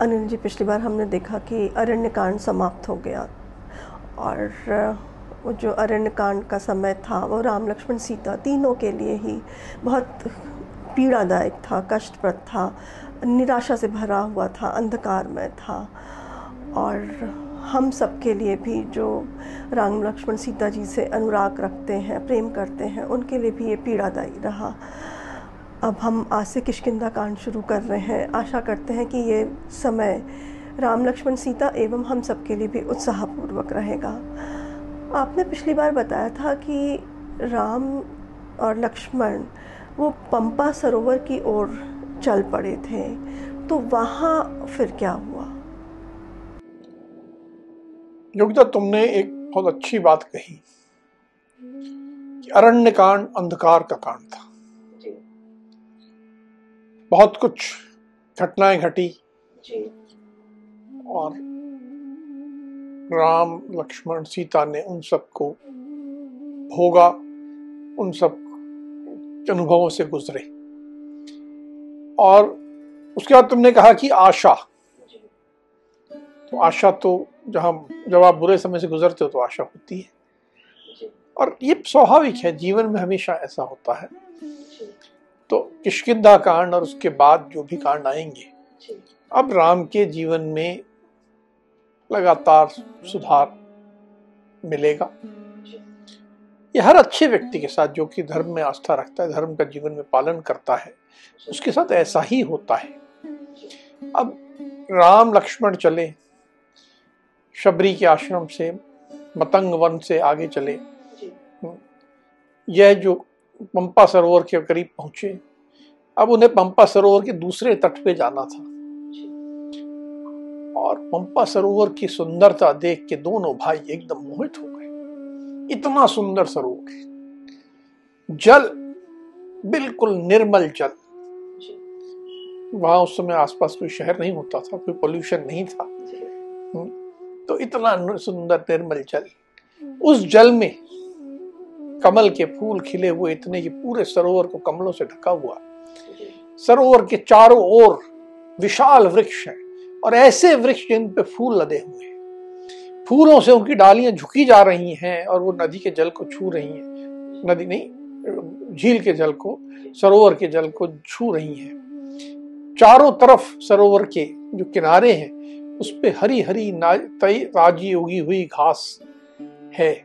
अनिल जी, पिछली बार हमने देखा कि अरण्य कांड समाप्त हो गया और, वो जो अरण्य कांड का समय था, वो राम लक्ष्मण सीता तीनों के लिए ही बहुत पीड़ादायक था, कष्टप्रद था, निराशा से भरा हुआ था अंधकार में था और हम सब के लिए भी जो राम लक्ष्मण सीता जी से अनुराग रखते हैं, प्रेम करते हैं, उनके लिए भी ये पीड़ादायी रहा। अब हम आज से किशकिंदा कांड शुरू कर रहे हैं। आशा करते हैं कि ये समय राम लक्ष्मण सीता एवं हम सब के लिए भी उत्साहपूर्वक रहेगा। आपने पिछली बार बताया था कि राम और लक्ष्मण, वो पंपा सरोवर की ओर चल पड़े थे। तो वहाँ फिर क्या हुआ? योगिता तुमने एक बहुत अच्छी बात कही अरण्य कांड अंधकार का कांड था। बहुत कुछ घटनाएँ घटी। और राम लक्ष्मण सीता ने उन सबको भोगा उन सब अनुभवों से गुजरे। और उसके बाद तुमने कहा कि आशा। तो आशा तो जहाँ जब आप बुरे समय से गुजरते हो तो आशा होती है। और ये स्वाभाविक है जीवन में हमेशा ऐसा होता है। तो किशकिंदा कांड और उसके बाद जो भी कांड आएँगे अब राम के जीवन में लगातार सुधार मिलेगा। ये हर अच्छे व्यक्ति के साथ जो कि धर्म में आस्था रखता है धर्म का जीवन में पालन करता है उसके साथ ऐसा ही होता है। अब राम लक्ष्मण चले शबरी के आश्रम से मतंग वन से आगे चले। यह जो पंपा सरोवर के करीब पहुँचे। अब उन्हें पंपा सरोवर के दूसरे तट पे जाना था। और पंपा सरोवर की सुंदरता देख के दोनों भाई एकदम मोहित हो गए। इतना सुंदर सरोवर जल बिल्कुल निर्मल जल। वहाँ उस समय आसपास कोई शहर नहीं होता था कोई पोल्यूशन नहीं था। हम्म, तो इतना सुंदर निर्मल जल। उस जल में कमल के फूल खिले हुए इतने कि पूरे सरोवर को कमलों से ढका हुआ। सरोवर के चारों ओर विशाल वृक्ष हैं और ऐसे वृक्ष जिन पे फूल लदे हुए हैं। फूलों से उनकी डालियाँ झुकी जा रही हैं और वो नदी के जल को छू रही हैं। नदी नहीं, झील के जल को, सरोवर के जल को छू रही हैं। चारों तरफ़ सरोवर के जो किनारे हैं, उस पे हरी हरी ताजी उगी हुई घास है।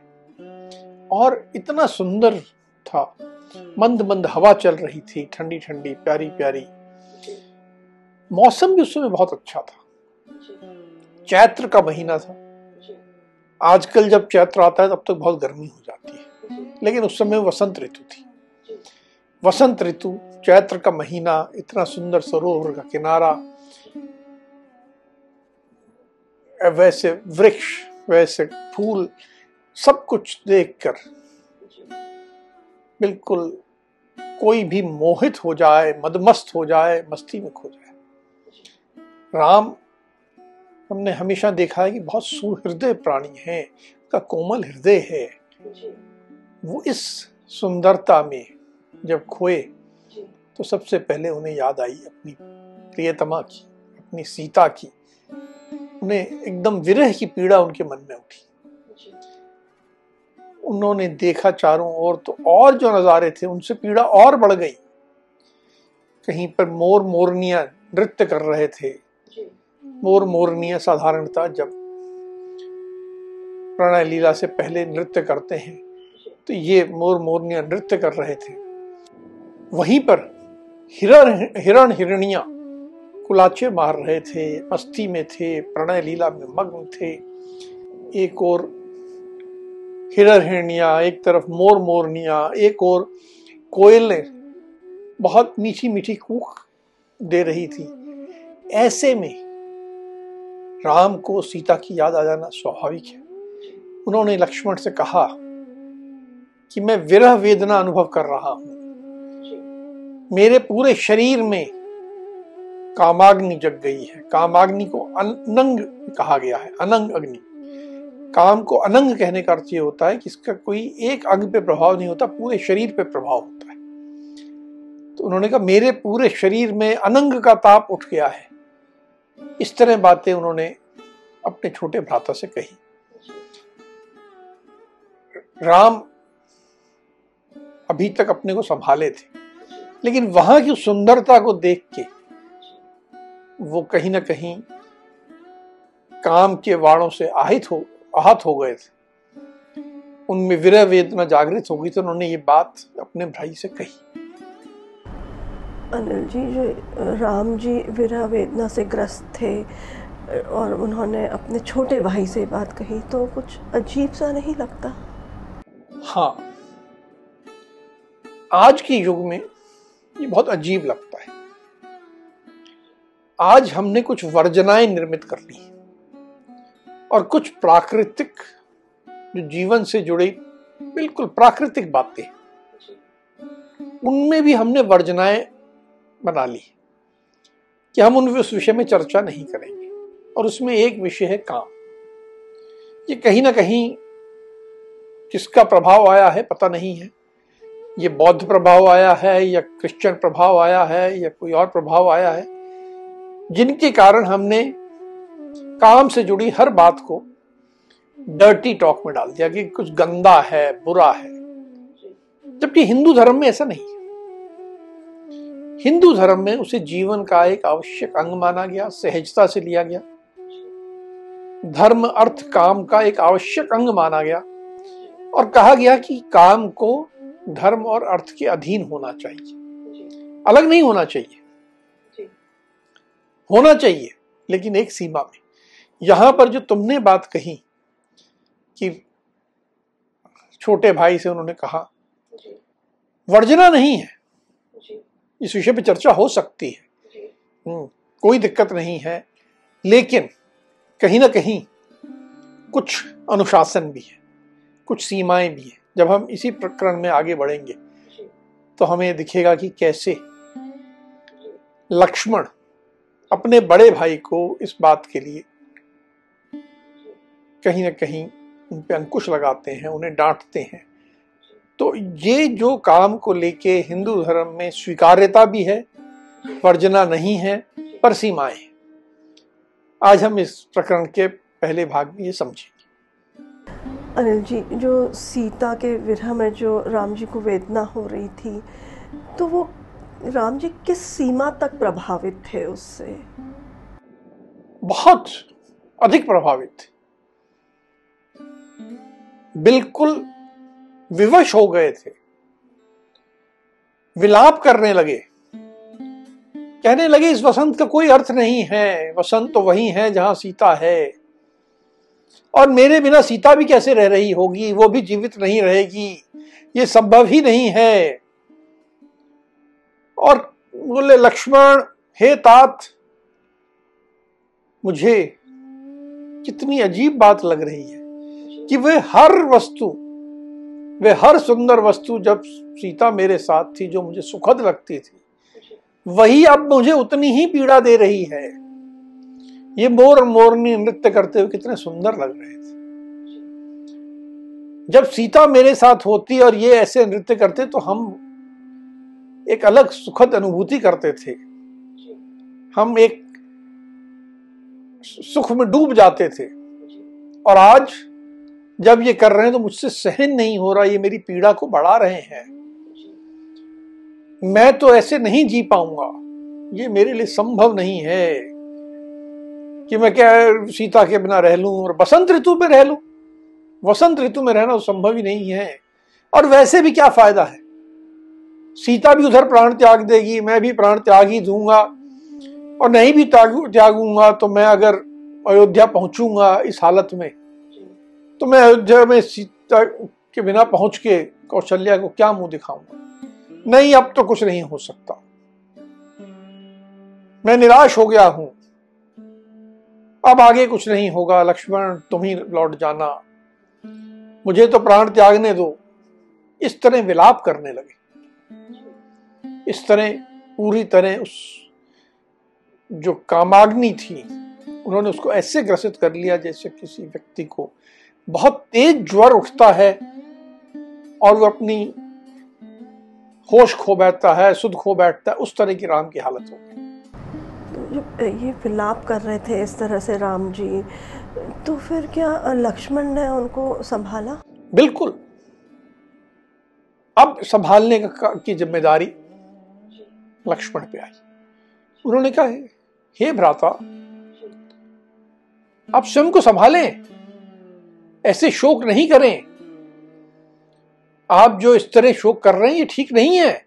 और इतना सुंदर था। मंद मंद हवा चल रही थी ठंडी ठंडी प्यारी प्यारी। मौसम भी उस समय बहुत अच्छा था। चैत्र का महीना था। आजकल जब चैत्र आता है तब तक तो बहुत गर्मी हो जाती है। लेकिन उस समय वसंत ऋतु थी। वसंत ऋतु चैत्र का महीना इतना सुंदर सरोवर का किनारा वैसे वृक्ष वैसे फूल सब कुछ देखकर बिल्कुल कोई भी मोहित हो जाए मदमस्त हो जाए मस्ती में खो जाए। राम हमने हमेशा देखा है कि बहुत सुहृदय प्राणी है का कोमल हृदय है। वो इस सुंदरता में जब खोए तो सबसे पहले उन्हें याद आई अपनी प्रियतमा की अपनी सीता की। उन्हें एकदम विरह की पीड़ा उनके मन में उठी। उन्होंने देखा चारों ओर तो और जो नज़ारे थे उनसे पीड़ा और बढ़ गई। कहीं पर मोर मोरनिया नृत्य कर रहे थे। मोर मोरनिया साधारणता जब प्रणय लीला से पहले नृत्य करते हैं तो ये मोर मोरनिया नृत्य कर रहे थे। वहीं पर हिरण हिरण हिरणिया कुलाचे मार रहे थे मस्ती में थे प्रणय लीला में मग्न थे। एक और हिरणिया एक तरफ़ मोर मोरनिया, एक और कोयल बहुत मीठी मीठी कूक दे रही थी। ऐसे में राम को सीता की याद आ जाना स्वाभाविक है। उन्होंने लक्ष्मण से कहा कि मैं विरह वेदना अनुभव कर रहा हूँ। मेरे पूरे शरीर में कामाग्नि जग गई है। कामाग्नि को अनंग कहा गया है। अनंग अग्नि। काम को अनंग कहने का अर्थ ये होता है कि इसका कोई एक अंग पे प्रभाव नहीं होता, पूरे शरीर पे प्रभाव होता है। तो उन्होंने कहा, मेरे पूरे शरीर में अनंग का ताप उठ गया है। इस तरह बातें उन्होंने अपने छोटे भ्राता से कही। राम अभी तक अपने को संभाले थे, लेकिन वहाँ की सुंदरता को देख के वो कहीं ना कहीं काम के वाणों से आहित हो आहत हो गए थे। उनमें विरह वेदना जागृत हो गई तो उन्होंने ये बात अपने भाई से कही। अनिल जी जो राम जी विरह वेदना से ग्रस्त थे और उन्होंने अपने छोटे भाई से बात कही तो कुछ अजीब सा नहीं लगता? हाँ आज के युग में ये बहुत अजीब लगता है। आज हमने कुछ वर्जनाएँ निर्मित कर ली। और कुछ प्राकृतिक, जो जीवन से जुड़ी बिल्कुल प्राकृतिक बातें। उनमें भी हमने वर्जनाएँ बना ली कि हम उन उस विषय में चर्चा नहीं करेंगे। और उसमें एक विषय है काम। ये कहीं ना कहीं किसका प्रभाव आया है, पता नहीं है। ये बौद्ध प्रभाव आया है, या क्रिश्चियन प्रभाव आया है, या कोई और प्रभाव आया है, जिनके कारण हमने काम से जुड़ी हर बात को डर्टी टॉक में डाल दिया कि कुछ गंदा है बुरा है। जबकि हिंदू धर्म में ऐसा नहीं है। हिंदू धर्म में उसे जीवन का एक आवश्यक अंग माना गया सहजता से लिया गया। धर्म अर्थ काम का एक आवश्यक अंग माना गया और कहा गया कि काम को धर्म और अर्थ के अधीन होना चाहिए। अलग नहीं होना चाहिए। होना चाहिए लेकिन एक सीमा में। यहाँ पर जो तुमने बात कही कि छोटे भाई से उन्होंने कहा वर्जना नहीं है। इस विषय पर चर्चा हो सकती है। हम्म, कोई दिक्कत नहीं है लेकिन कहीं ना कहीं कुछ अनुशासन भी है कुछ सीमाएँ भी है। जब हम इसी प्रकरण में आगे बढ़ेंगे तो हमें दिखेगा कि कैसे लक्ष्मण अपने बड़े भाई को इस बात के लिए कहीं ना कहीं उन पे अंकुश लगाते हैं उन्हें डांटते हैं। तो ये जो काम को लेके हिंदू धर्म में स्वीकार्यता भी है वर्जना नहीं है पर सीमाएँ आज हम इस प्रकरण के पहले भाग में ये समझेंगे। अनिल जी जो सीता के विरह में जो राम जी को वेदना हो रही थी तो वो राम जी किस सीमा तक प्रभावित थे उससे? बहुत अधिक प्रभावित थे। बिल्कुल विवश हो गए थे। विलाप करने लगे। कहने लगे, इस वसंत का कोई अर्थ नहीं है। वसंत तो वही है जहाँ सीता है। और मेरे बिना सीता भी कैसे रह रही होगी? वो भी जीवित नहीं रहेगी। ये संभव ही नहीं है। और बोले, लक्ष्मण, हे तात, मुझे कितनी अजीब बात लग रही है। कि वे हर वस्तु, वे हर सुंदर वस्तु जब सीता मेरे साथ थी, जो मुझे सुखद लगती थी, वही अब मुझे उतनी ही पीड़ा दे रही है। ये मोर मोरनी नृत्य करते हुए कितने सुंदर लग रहे थे। जब सीता मेरे साथ होती और ये ऐसे नृत्य करते तो हम एक अलग सुखद अनुभूति करते थे। हम एक सुख में डूब जाते थे। और आज जब ये कर रहे हैं तो मुझसे सहन नहीं हो रहा, ये मेरी पीड़ा को बढ़ा रहे हैं। मैं तो ऐसे नहीं जी पाऊँगा। ये मेरे लिए संभव नहीं है कि मैं क्या सीता के बिना रह लूँ और बसंत ऋतु में रह लूँ। वसंत ऋतु में रहना तो संभव ही नहीं है। और वैसे भी क्या फ़ायदा है? सीता भी उधर प्राण त्याग देगी, मैं भी प्राण त्याग ही दूँगा। और नहीं भी त्यागूँगा तो मैं अगर अयोध्या पहुंचूँगा इस हालत में तो मैं अयोध्या में सीता के बिना पहुँच के कौशल्या को क्या मुँह दिखाऊँगा? नहीं, अब तो कुछ नहीं हो सकता। मैं निराश हो गया हूँ। अब आगे कुछ नहीं होगा। लक्ष्मण, तुम ही लौट जाना। मुझे तो प्राण त्यागने दो। इस तरह विलाप करने लगे। इस तरह, पूरी तरह उस जो कामाग्नि थी, उन्होंने उसको ऐसे ग्रसित कर लिया जैसे किसी व्यक्ति को बहुत तेज ज्वर उठता है और वो अपनी होश खो बैठता है सुध खो बैठता है उस तरह की राम की हालत हो। तो ये विलाप कर रहे थे इस तरह से राम जी तो फिर क्या लक्ष्मण ने उनको संभाला? बिल्कुल। अब संभालने की ज़िम्मेदारी लक्ष्मण पे आई। उन्होंने कहा हे भ्राता आप स्वयं को संभालें। ऐसे शोक नहीं करें। आप जो इस तरह शोक कर रहे हैं, ये ठीक नहीं है।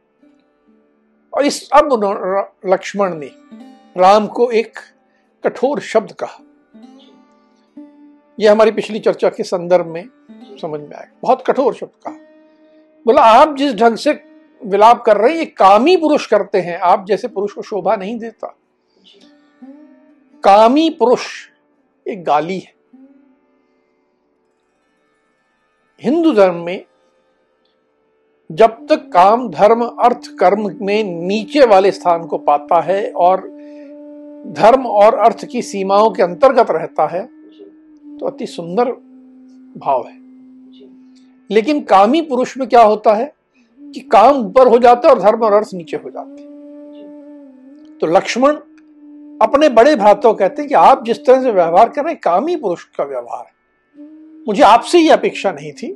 और इस अब लक्ष्मण ने राम को एक कठोर शब्द कहा। यह हमारी पिछली चर्चा के संदर्भ में समझ में आया। बहुत कठोर शब्द कहा। बोला, आप जिस ढंग से विलाप कर रहे हैं, ये कामी पुरुष करते हैं। आप जैसे पुरुष को शोभा नहीं देता। कामी पुरुष एक गाली है। हिंदू धर्म में जब तक काम, धर्म, अर्थ, कर्म में नीचे वाले स्थान को पाता है और धर्म और अर्थ की सीमाओं के अंतर्गत रहता है तो अति सुंदर भाव है। लेकिन कामी पुरुष में क्या होता है कि काम ऊपर हो जाता है और धर्म और अर्थ नीचे हो जाते हैं। तो लक्ष्मण अपने बड़े भ्रातों कहते हैं कि आप जिस तरह से व्यवहार कर रहे हैं, कामी पुरुष का व्यवहार है। मुझे आपसे ये अपेक्षा नहीं थी।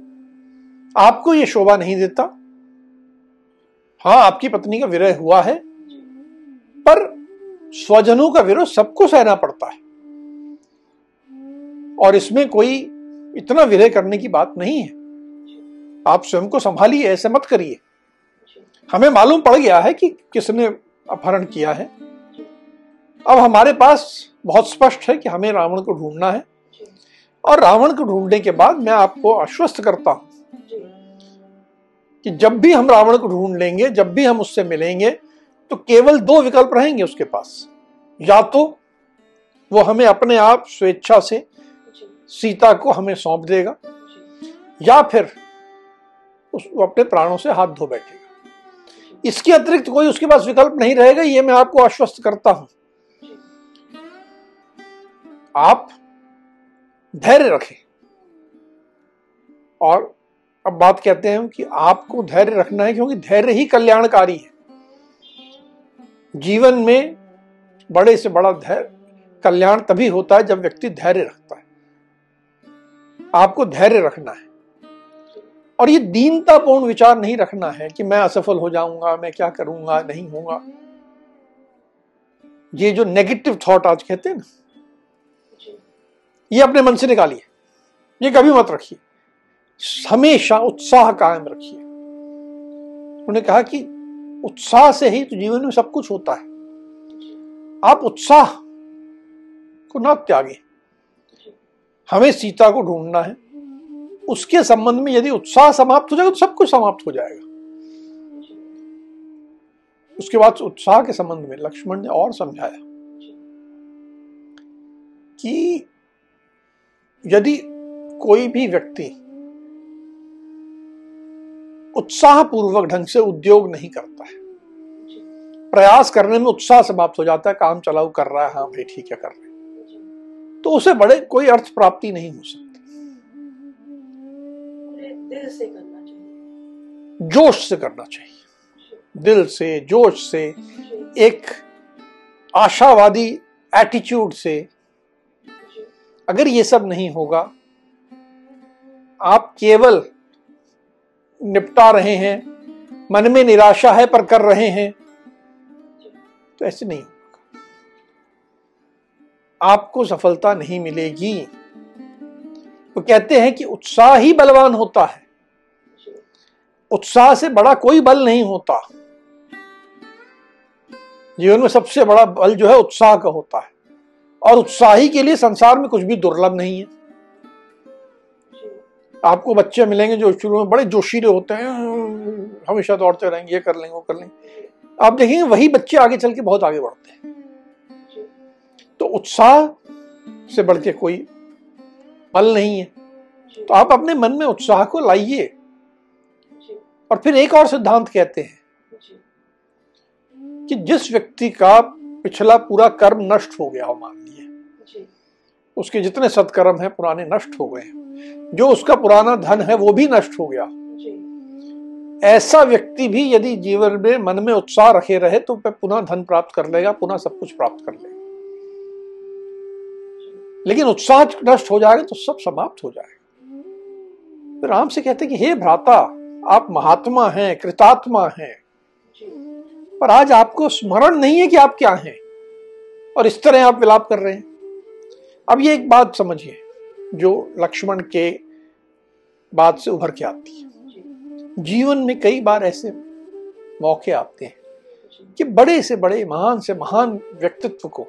आपको ये शोभा नहीं देता। हाँ आपकी पत्नी का विरह हुआ है, पर स्वजनों का विरोध सबको सहना पड़ता है। और इसमें कोई इतना विरह करने की बात नहीं है। आप स्वयं को संभालिए, ऐसे मत करिए। हमें मालूम पड़ गया है कि किसने अपहरण किया है। अब हमारे पास बहुत स्पष्ट है कि हमें रावण को ढूंढना है। और रावण को ढूँढने के बाद मैं आपको आश्वस्त करता हूँ कि जब भी हम रावण को ढूंढ लेंगे जब भी हम उससे मिलेंगे तो केवल दो विकल्प रहेंगे उसके पास। या तो वो हमें अपने आप स्वेच्छा से सीता को हमें सौंप देगा या फिर उस अपने प्राणों से हाथ धो बैठेगा। इसके अतिरिक्त कोई उसके पास विकल्प नहीं रहेगा ये मैं आपको आश्वस्त करता हूँ। आप धैर्य रखें। और अब बात कहते हैं कि आपको धैर्य रखना है क्योंकि धैर्य ही कल्याणकारी है। जीवन में बड़े से बड़ा धैर्य, कल्याण तभी होता है जब व्यक्ति धैर्य रखता है। आपको धैर्य रखना है। और ये दीनतापूर्ण विचार नहीं रखना है कि मैं असफल हो जाऊँगा, मैं क्या करूँगा, नहीं होगा। ये जो नेगेटिव थॉट आज कहते हैं ना ये अपने मन से निकालिए। ये कभी मत रखिए। हमेशा उत्साह कायम रखिए। उन्होंने कहा कि उत्साह से ही तो जीवन में सब कुछ होता है। आप उत्साह को ना त्यागे। हमें सीता को ढूंढना है। उसके संबंध में यदि उत्साह समाप्त हो जाएगा तो सब कुछ समाप्त हो जाएगा। उसके बाद उत्साह के संबंध में लक्ष्मण ने और समझाया कि यदि कोई भी व्यक्ति उत्साह पूर्वक ढंग से उद्योग नहीं करता है प्रयास करने में उत्साह समाप्त हो जाता है काम चलाऊ कर रहा है हाँ भाई ठीक है कर रहे तो उसे बड़े कोई अर्थ प्राप्ति नहीं हो सकती। दिल से करना चाहिए। जोश से करना चाहिए। दिल से जोश से एक आशावादी एटीट्यूड से अगर ये सब नहीं होगा, आप केवल निपटा रहे हैं, मन में निराशा है पर कर रहे हैं तो ऐसे नहीं होगा। आपको सफलता नहीं मिलेगी। वो कहते हैं कि उत्साह ही बलवान होता है। उत्साह से बड़ा कोई बल नहीं होता। जीवन में सबसे बड़ा बल जो है उत्साह का होता है। और उत्साही के लिए संसार में कुछ भी दुर्लभ नहीं है। आपको बच्चे मिलेंगे जो शुरू में बड़े जोशीले होते हैं, हमेशा दौड़ते रहेंगे, ये कर लेंगे, वो कर लेंगे। आप देखेंगे वही बच्चे आगे चल के बहुत आगे बढ़ते हैं। तो उत्साह से बढ़ के कोई पल नहीं है। तो आप अपने मन में उत्साह को लाइए और फिर एक और सिद्धांत कहते हैं कि जिस व्यक्ति का पिछला पूरा कर्म नष्ट हो गया हो मान लिए उसके जितने सत्कर्म हैं पुराने नष्ट हो गए जो उसका पुराना धन है वो भी नष्ट हो गया। ऐसा व्यक्ति भी यदि जीवन में मन में उत्साह रखे रहे तो वह पुनः धन प्राप्त कर लेगा पुनः सब कुछ प्राप्त कर लेगा। लेकिन उत्साह नष्ट हो जाएगा तो सब समाप्त हो जाएगा। तो राम से कहते कि हे भ्राता आप महात्मा हैं कृतात्मा हैं। पर आज आपको स्मरण नहीं है कि आप क्या हैं। और इस तरह आप विलाप कर रहे हैं। अब ये एक बात समझिए, जो लक्ष्मण के बात से उभर के आती है। जीवन में कई बार ऐसे मौके आते हैं कि बड़े से बड़े, महान से महान व्यक्तित्व को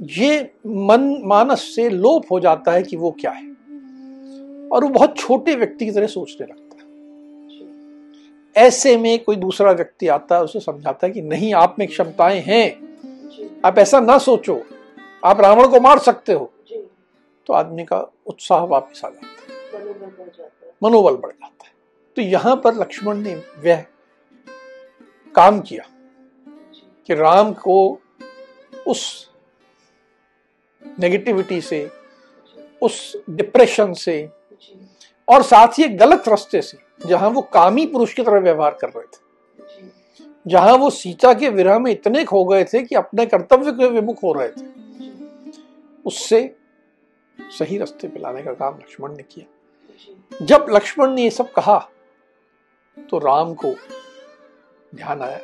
ये मन मानस से लोप हो जाता है कि वो क्या है। और वो बहुत छोटे व्यक्ति की तरह सोचने लगता ऐसे में कोई दूसरा व्यक्ति आता है उसे समझाता है कि नहीं आप में क्षमताएँ हैं। आप ऐसा ना सोचो। आप रावण को मार सकते हो। तो आदमी का उत्साह वापस आ जाता है। मनोबल बढ़ जाता है। तो यहाँ पर लक्ष्मण ने वह काम किया कि राम को उस नेगेटिविटी से उस डिप्रेशन से और साथ ही गलत रास्ते से, जहाँ वो कामी पुरुष की तरह व्यवहार कर रहे थे। जहाँ वो सीता के विरह में इतने खो गए थे कि अपने कर्तव्य के विमुख हो रहे थे। उससे सही रास्ते पे लाने का काम लक्ष्मण ने किया। जब लक्ष्मण ने ये सब कहा तो राम को ध्यान आया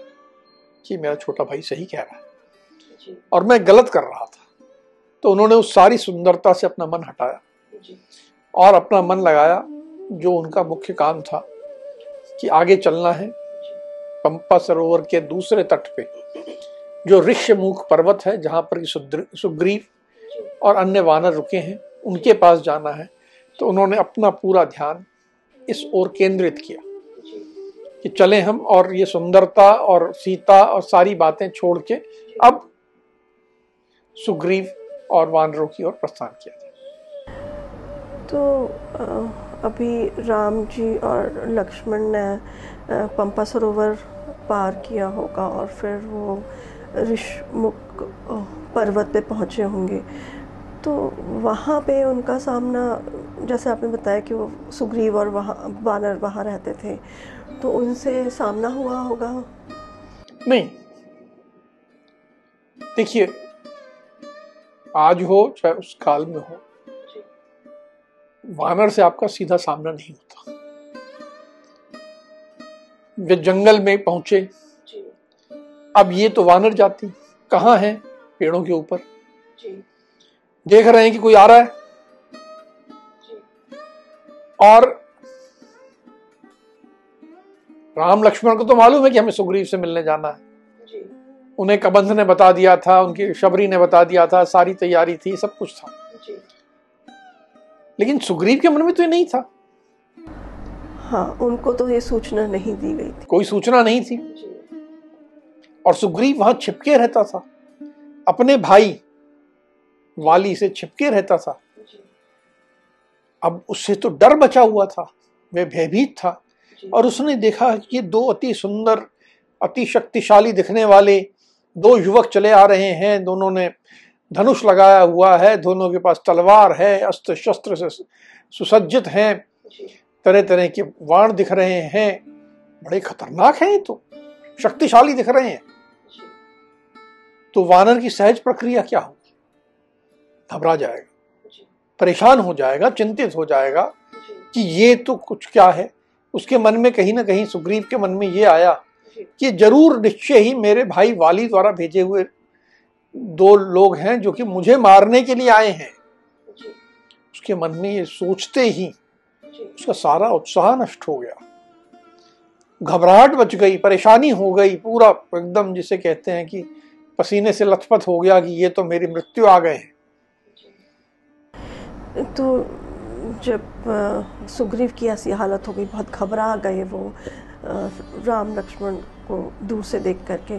कि मेरा छोटा भाई सही कह रहा है और मैं गलत कर रहा था। तो उन्होंने उस सारी सुंदरता से अपना मन हटाया। और अपना मन लगाया जो उनका मुख्य काम था कि आगे चलना है पंपा सरोवर के दूसरे तट पे, जो ऋषमुख पर्वत है जहाँ पर सुग्रीव और अन्य वानर रुके हैं, उनके पास जाना है। तो उन्होंने अपना पूरा ध्यान इस ओर केंद्रित किया कि चले हम और ये सुंदरता और सीता और सारी बातें छोड़ के अब सुग्रीव और वानरों की ओर प्रस्थान किया था तो अभी राम जी और लक्ष्मण ने पंपा सरोवर पार किया होगा और फिर वो ऋषमुख पर्वत पे पहुँचे होंगे। तो वहाँ पे उनका सामना, जैसे आपने बताया कि वो सुग्रीव और वहाँ वानर वहाँ रहते थे तो उनसे सामना हुआ होगा? नहीं। देखिए, आज हो चाहे उस काल में हो वानर से आपका सीधा सामना नहीं होता। वे जंगल में पहुँचे। अब ये तो वानर जाति कहाँ है पेड़ों के ऊपर? देख रहे हैं कि कोई आ रहा है? और राम लक्ष्मण को तो मालूम है कि हमें सुग्रीव से मिलने जाना है। उन्हें कबंध ने बता दिया था उनकी शबरी ने बता दिया था सारी तैयारी थी सब कुछ था। लेकिन सुग्रीव के मन में तो ये नहीं था। हाँ उनको तो ये सूचना नहीं दी गई थी। कोई सूचना नहीं थी। और सुग्रीव वहाँ छिपके रहता था। अपने भाई वाली से छिपके रहता था। अब उससे तो डर बचा हुआ था। वह भयभीत था। और उसने देखा कि ये दो अति सुंदर अति शक्तिशाली दिखने वाले दो युवक चले आ रहे हैं। दोनों ने धनुष लगाया हुआ है, दोनों के पास तलवार है अस्त्र शस्त्र से सुसज्जित हैं। तरह तरह के वाण दिख रहे हैं। बड़े खतरनाक हैं तो। शक्तिशाली दिख रहे हैं। तो वानर की सहज प्रक्रिया क्या होगी? घबरा जाएगा। परेशान हो जाएगा, चिंतित हो जाएगा कि ये तो कुछ क्या है? उसके मन में कहीं ना कहीं सुग्रीव के मन में ये आया कि ज़रूर निश्चय ही मेरे भाई वाली द्वारा भेजे हुए दो लोग हैं जो कि मुझे मारने के लिए आए हैं। उसके मन में ये सोचते ही उसका सारा उत्साह नष्ट हो गया। घबराहट बच गई परेशानी हो गई पूरा एकदम जिसे कहते हैं कि पसीने से लथपथ हो गया कि ये तो मेरी मृत्यु आ गए हैं। तो जब सुग्रीव की ऐसी हालत हो गई बहुत घबरा गए वो राम लक्ष्मण को दूर से देख करके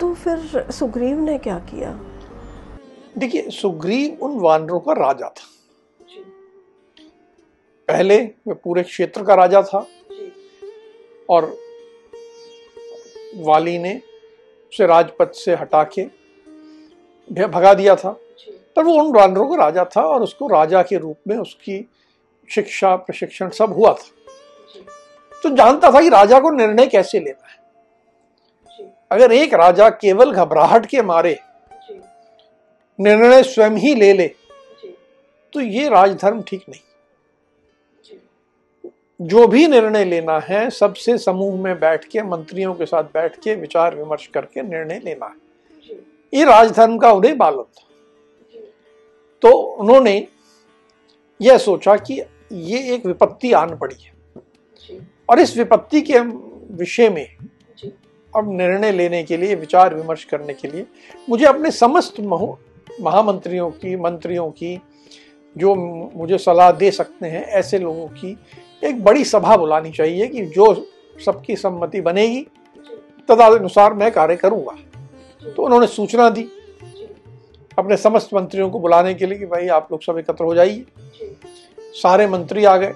तो फिर सुग्रीव ने क्या किया? देखिए, सुग्रीव उन वानरों का राजा था। पहले वह पूरे क्षेत्र का राजा था और वाली ने उसे राजपथ से हटा के भगा दिया था। पर वो उन वानरों का राजा था और उसको राजा के रूप में उसकी शिक्षा, प्रशिक्षण सब हुआ था। तो जानता था कि राजा को निर्णय कैसे लेना है। अगर एक राजा केवल घबराहट के मारे निर्णय स्वयं ही ले ले तो ये राजधर्म ठीक नहीं। जो। भी निर्णय लेना है सबसे समूह में बैठ के मंत्रियों के साथ बैठ के विचार विमर्श करके निर्णय लेना है। ये राजधर्म का उन्हें मालूम था। तो उन्होंने यह सोचा कि ये एक विपत्ति आन पड़ी है। और इस विपत्ति के विषय में अब निर्णय लेने के लिए विचार विमर्श करने के लिए मुझे अपने समस्त महामंत्रियों की मंत्रियों की जो मुझे सलाह दे सकते हैं ऐसे लोगों की एक बड़ी सभा बुलानी चाहिए कि जो सबकी सम्मति बनेगी तदनुसार मैं कार्य करूँगा। तो उन्होंने सूचना दी अपने समस्त मंत्रियों को बुलाने के लिए कि भाई आप लोग सब एकत्र हो जाइए। सारे मंत्री आ गए।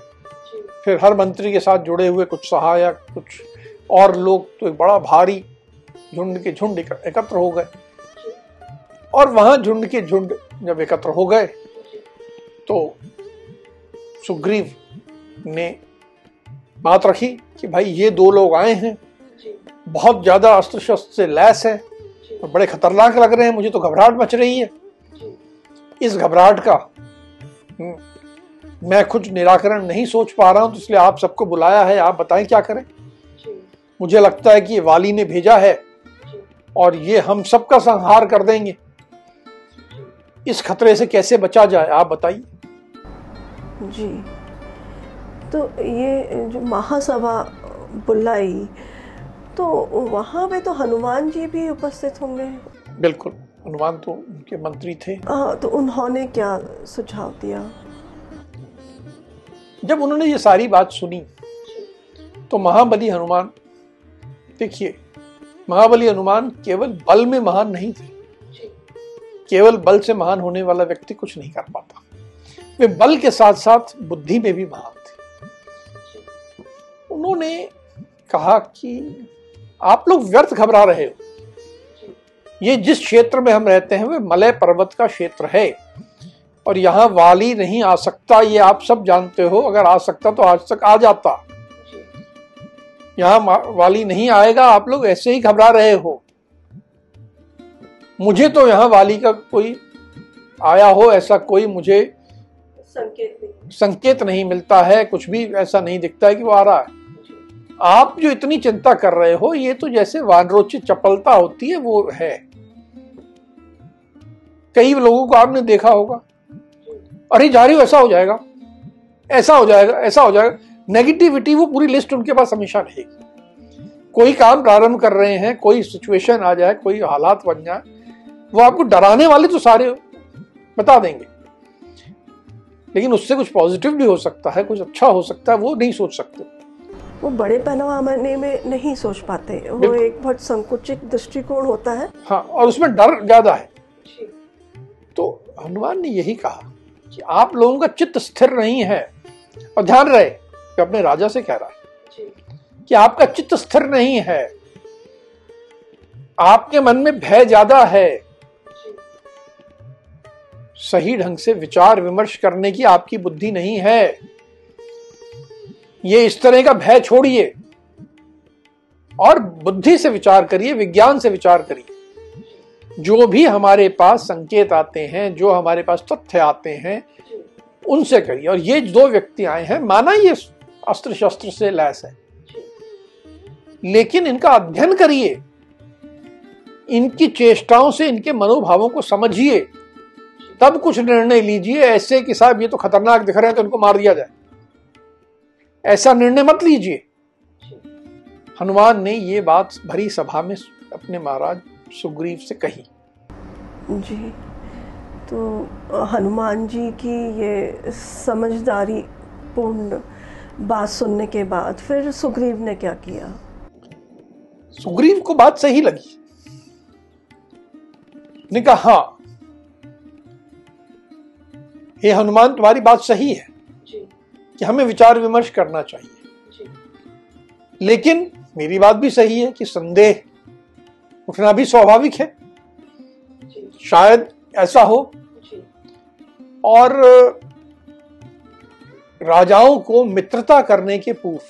फिर हर मंत्री के साथ जुड़े हुए कुछ सहायक कुछ और लोग तो एक बड़ा भारी झुंड के झुंड एकत्र हो गए। और वहाँ झुंड के झुंड जब एकत्र हो गए तो सुग्रीव ने बात रखी कि भाई ये दो लोग आए हैं बहुत ज़्यादा अस्त्र शस्त्र से लैस है और बड़े खतरनाक लग रहे हैं मुझे तो घबराहट मच रही है। इस घबराहट का हम्म, मैं कुछ निराकरण नहीं सोच पा रहा हूँ तो इसलिए आप सबको बुलाया है आप बताएँ क्या करें। मुझे लगता है कि ये वाली ने भेजा है और ये हम सबका संहार कर देंगे। इस खतरे से कैसे बचा जाए आप बताइए। जी। तो ये जो महासभा बुलाई तो वहाँ पे तो हनुमान जी भी उपस्थित होंगे? बिल्कुल। हनुमान तो उनके मंत्री थे। हाँ तो उन्होंने क्या सुझाव दिया? जब उन्होंने ये सारी बात सुनी तो महाबली हनुमान देखिए, महाबली हनुमान केवल बल में महान नहीं थे। केवल बल से महान होने वाला व्यक्ति कुछ नहीं कर पाता। वे बल के साथ साथ बुद्धि में भी महान थे। उन्होंने कहा कि आप लोग व्यर्थ घबरा रहे हो। ये जिस क्षेत्र में हम रहते हैं वह मलय पर्वत का क्षेत्र है। और यहाँ वाली नहीं आ सकता, ये आप सब जानते हो। अगर आ सकता तो आज तक आ जाता। यहाँ वाली नहीं आएगा आप लोग ऐसे ही घबरा रहे हो। मुझे तो यहाँ वाली का कोई आया हो ऐसा कोई मुझे संकेत नहीं। संकेत नहीं मिलता है कुछ भी ऐसा नहीं दिखता है कि वो आ रहा है। आप जो इतनी चिंता कर रहे हो ये तो जैसे वानरोचित चपलता होती है वो है। कई लोगों को आपने देखा होगा। अरे जा रही हो ऐसा हो जाएगा। ऐसा हो जाएगा ऐसा हो जाएगा। नेगेटिविटी वो पूरी लिस्ट उनके पास हमेशा रहेगी। कोई काम प्रारंभ कर रहे हैं कोई सिचुएशन आ जाए कोई हालात बन जाए वो आपको डराने वाले तो सारे बता देंगे। लेकिन उससे कुछ पॉजिटिव भी हो सकता है कुछ अच्छा हो सकता है वो नहीं सोच सकते। वो बड़े पैमाने में नहीं सोच पाते। वो एक बहुत संकुचित दृष्टिकोण होता है। हाँ और उसमें डर ज़्यादा है। तो हनुमान ने यही कहा कि आप लोगों का चित्त स्थिर नहीं है और ध्यान रहे कि अपने राजा से कह रहा है कि आपका चित्त स्थिर नहीं है। आपके मन में भय ज़्यादा है। सही ढंग से विचार विमर्श करने की आपकी बुद्धि नहीं है। ये इस तरह का भय छोड़िए। और बुद्धि से विचार करिए विज्ञान से विचार करिए। जो भी हमारे पास संकेत आते हैं जो हमारे पास तथ्य आते हैं उनसे करिए। और ये दो व्यक्ति आए हैं माना ये अस्त्र शस्त्र से लैस है। लेकिन इनका अध्ययन करिए। इनकी चेष्टाओं से, इनके मनोभावों को समझिए। तब कुछ निर्णय लीजिए। ऐसे कि साहब, ये तो खतरनाक दिख रहे हैं तो इनको मार दिया जाए। ऐसा निर्णय मत लीजिए। हनुमान ने ये बात भरी सभा में अपने महाराज सुग्रीव से कही। जी तो हनुमान जी की ये समझदारी पूर्ण बात सुनने के बाद फिर सुग्रीव ने क्या किया? सुग्रीव को बात सही लगी। ने कहा हाँ हे हनुमान तुम्हारी बात सही है कि हमें विचार विमर्श करना चाहिए। लेकिन मेरी बात भी सही है कि संदेह उठना भी स्वाभाविक है। शायद ऐसा हो। और राजाओं को मित्रता करने के पूर्व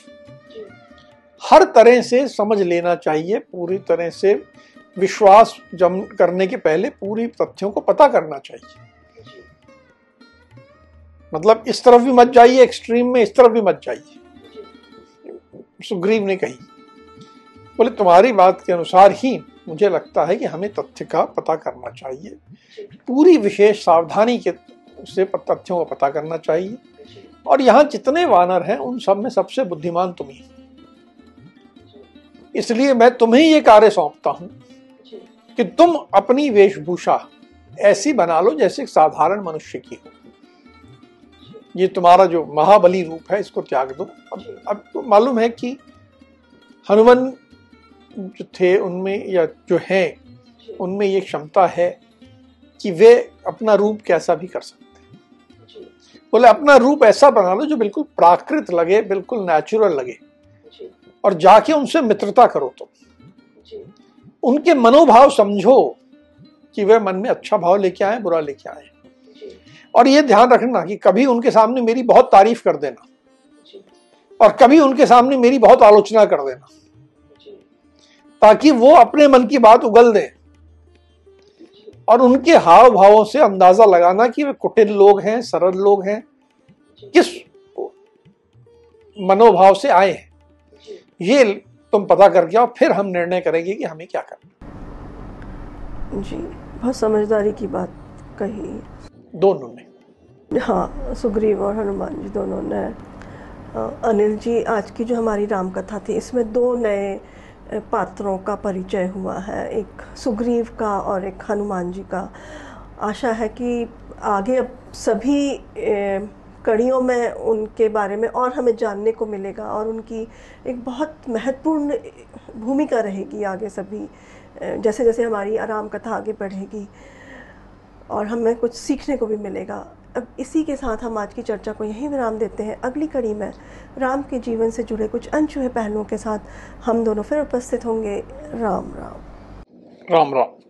हर तरह से समझ लेना चाहिए पूरी तरह से विश्वास जम करने के पहले पूरी तथ्यों को पता करना चाहिए। मतलब इस तरफ़ भी मत जाइए एक्सट्रीम में इस तरफ़ भी मत जाइए। सुग्रीव ने कही बोले तुम्हारी बात के अनुसार ही मुझे लगता है कि हमें तथ्य का पता करना चाहिए। पूरी विशेष सावधानी के से तथ्यों का पता करना चाहिए। और यहाँ जितने वानर हैं उन सब में सबसे बुद्धिमान तुम ही इसलिए मैं तुम्हें ये कार्य सौंपता हूँ कि तुम अपनी वेशभूषा ऐसी बना लो जैसे साधारण मनुष्य की हो। ये तुम्हारा जो महाबली रूप है इसको त्याग दो। अब अब तो मालूम है कि हनुमान जो थे उनमें या जो हैं उनमें ये क्षमता है कि वे अपना रूप कैसा भी कर सकते बोले अपना रूप ऐसा बना लो जो बिल्कुल प्राकृत लगे बिल्कुल नेचुरल लगे। और जाके उनसे मित्रता करो तो उनके मनोभाव समझो कि वे मन में अच्छा भाव लेके आए बुरा लेके आए। और ये ध्यान रखना कि कभी उनके सामने मेरी बहुत तारीफ़ कर देना। और कभी उनके सामने मेरी बहुत आलोचना कर देना। ताकि वो अपने मन की बात उगल दें। और उनके हाव भावों से अंदाज़ा लगाना कि वे कुटिल लोग हैं सरल लोग हैं किस मनोभाव से आए हैं। ये तुम पता करके आओ फिर हम निर्णय करेंगे कि हमें क्या करना जी बहुत समझदारी की बात कही। दोनों ने। हाँ सुग्रीव और हनुमान जी दोनों ने। अनिल जी आज की जो हमारी राम कथा थी इसमें दो नए पात्रों का परिचय हुआ है। एक सुग्रीव का और एक हनुमान जी का। आशा है कि आगे अब सभी कड़ियों में उनके बारे में और हमें जानने को मिलेगा और उनकी एक बहुत महत्वपूर्ण भूमिका रहेगी आगे सभी जैसे जैसे हमारी आराम कथा आगे बढ़ेगी और हमें कुछ सीखने को भी मिलेगा। अब इसी के साथ हम आज की चर्चा को यहीं विराम देते हैं। अगली कड़ी में राम के जीवन से जुड़े कुछ अनछुए पहलुओं के साथ हम दोनों फिर उपस्थित होंगे। राम राम। राम राम।